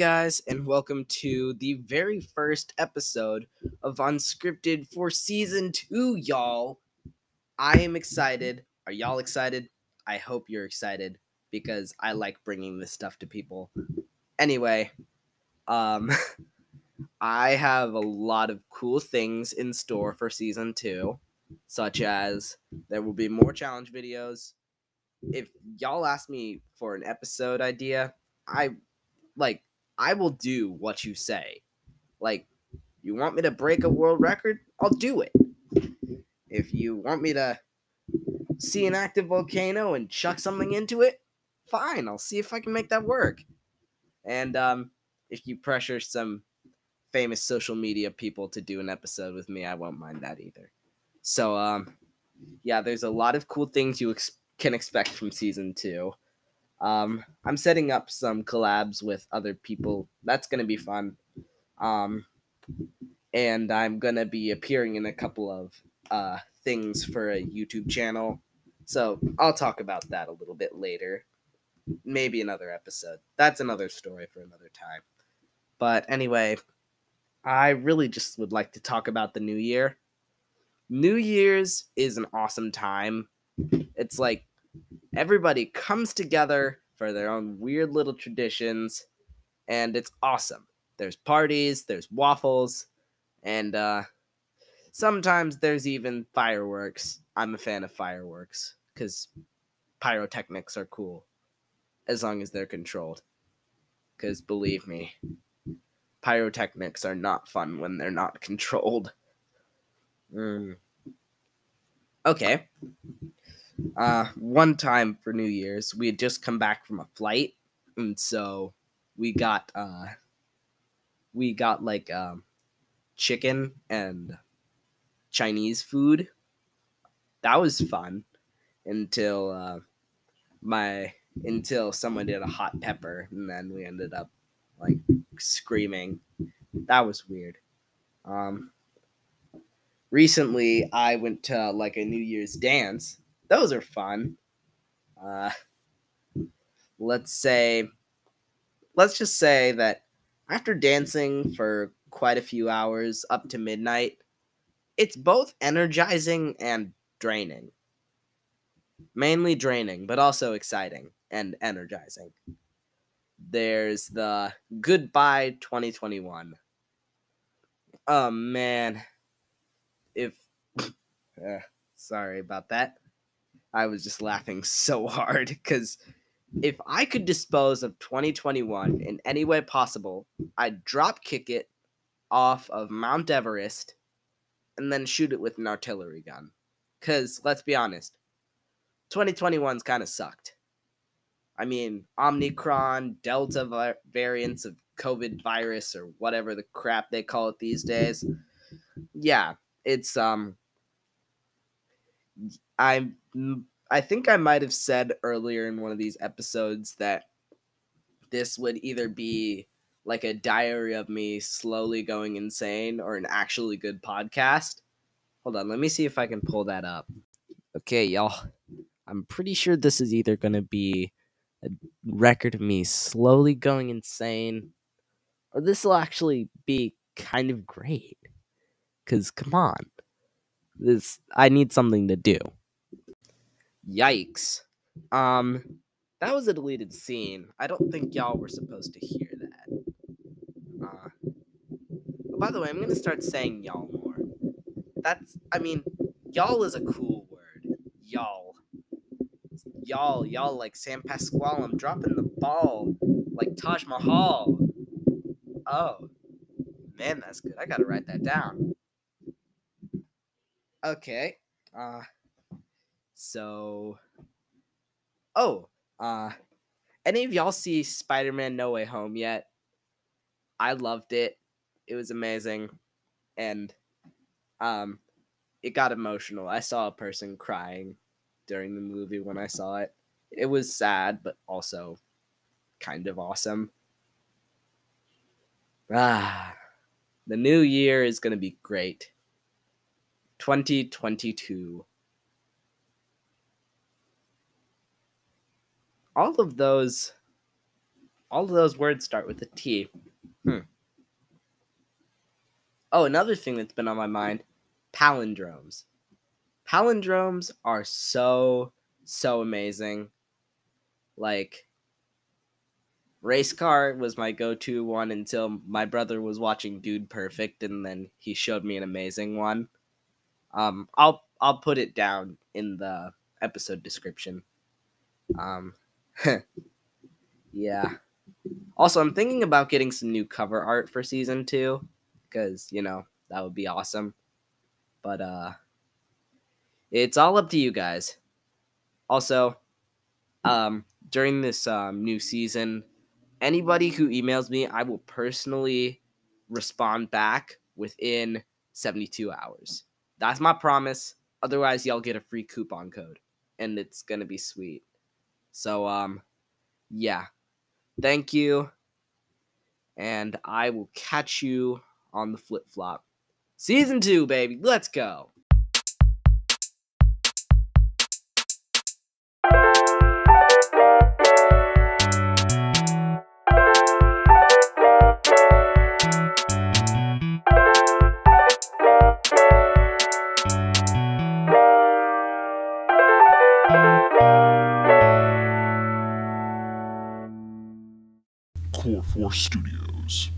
Guys, and welcome to the very first episode of Unscripted for season two, y'all. I am excited. Are y'all excited? I hope you're excited because I like bringing this stuff to people. Anyway, um, I have a lot of cool things in store for season two, such as there will be more challenge videos. If y'all ask me for an episode idea, I like I will do what you say. Like, you want me to break a world record? I'll do it. If you want me to see an active volcano and chuck something into it, fine. I'll see if I can make that work. And um, if you pressure some famous social media people to do an episode with me, I won't mind that either. So, um, yeah, there's a lot of cool things you ex- can expect from season two. Um, I'm setting up some collabs with other people. That's gonna be fun. Um, and I'm gonna be appearing in a couple of uh, things for a YouTube channel. So I'll talk about that a little bit later. Maybe another episode. That's another story for another time. But anyway, I really just would like to talk about the new year. New Year's is an awesome time. It's like everybody comes together for their own weird little traditions, and it's awesome. There's parties, there's waffles, and uh, sometimes there's even fireworks. I'm a fan of fireworks because pyrotechnics are cool as long as they're controlled. Because believe me, pyrotechnics are not fun when they're not controlled. Mm. Okay. Uh, one time for New Year's, we had just come back from a flight, and so we got uh, we got like um, chicken and Chinese food. That was fun until uh, my until someone did a hot pepper, and then we ended up like screaming. That was weird. Um, recently, I went to like a New Year's dance those are fun. Uh, let's say, let's just say that after dancing for quite a few hours up to midnight, it's both energizing and draining. Mainly draining, but also exciting and energizing. There's the goodbye 2021. Oh man. If. Uh, sorry about that. I was just laughing so hard because if I could dispose of 2021 in any way possible, I'd drop kick it off of Mount Everest and then shoot it with an artillery gun. Because let's be honest, 2021's kind of sucked. I mean, Omicron, Delta variants of COVID virus, or whatever the crap they call it these days. Yeah, it's um I I think I might have said earlier in one of these episodes that this would either be like a diary of me slowly going insane or an actually good podcast. Hold on, let me see if I can pull that up. Okay, y'all. I'm pretty sure this is either going to be a record of me slowly going insane or this will actually be kind of great. Cuz come on. This I need something to do. Yikes. Um, that was a deleted scene. I don't think y'all were supposed to hear that. Uh, by the way, I'm gonna start saying y'all more. That's, I mean, y'all is a cool word. Y'all. Y'all, y'all like Sam Pasquale. I'm dropping the ball like Taj Mahal. Oh, man, that's good. I gotta write that down. Okay. Uh, so, oh, uh, any of y'all see Spider Man No Way Home yet? I loved it. It was amazing. And, um, it got emotional. I saw a person crying during the movie when I saw it. It was sad, but also kind of awesome. Ah, the new year is going to be great. 2022. All of those all of those words start with a T. Hmm. Oh, another thing that's been on my mind palindromes. Palindromes are so, so amazing. Like, race car was my go-to one until my brother was watching Dude Perfect, and then he showed me an amazing one. Um, I'll I'll put it down in the episode description. Um, yeah. Also, I'm thinking about getting some new cover art for season two, because you know that would be awesome. But uh, it's all up to you guys. Also, um, during this um, new season, anybody who emails me, I will personally respond back within 72 hours. That's my promise. Otherwise, y'all get a free coupon code, and it's gonna be sweet. So, um, yeah. Thank you, and I will catch you on the flip flop. Season two, baby. Let's go. Force Studios.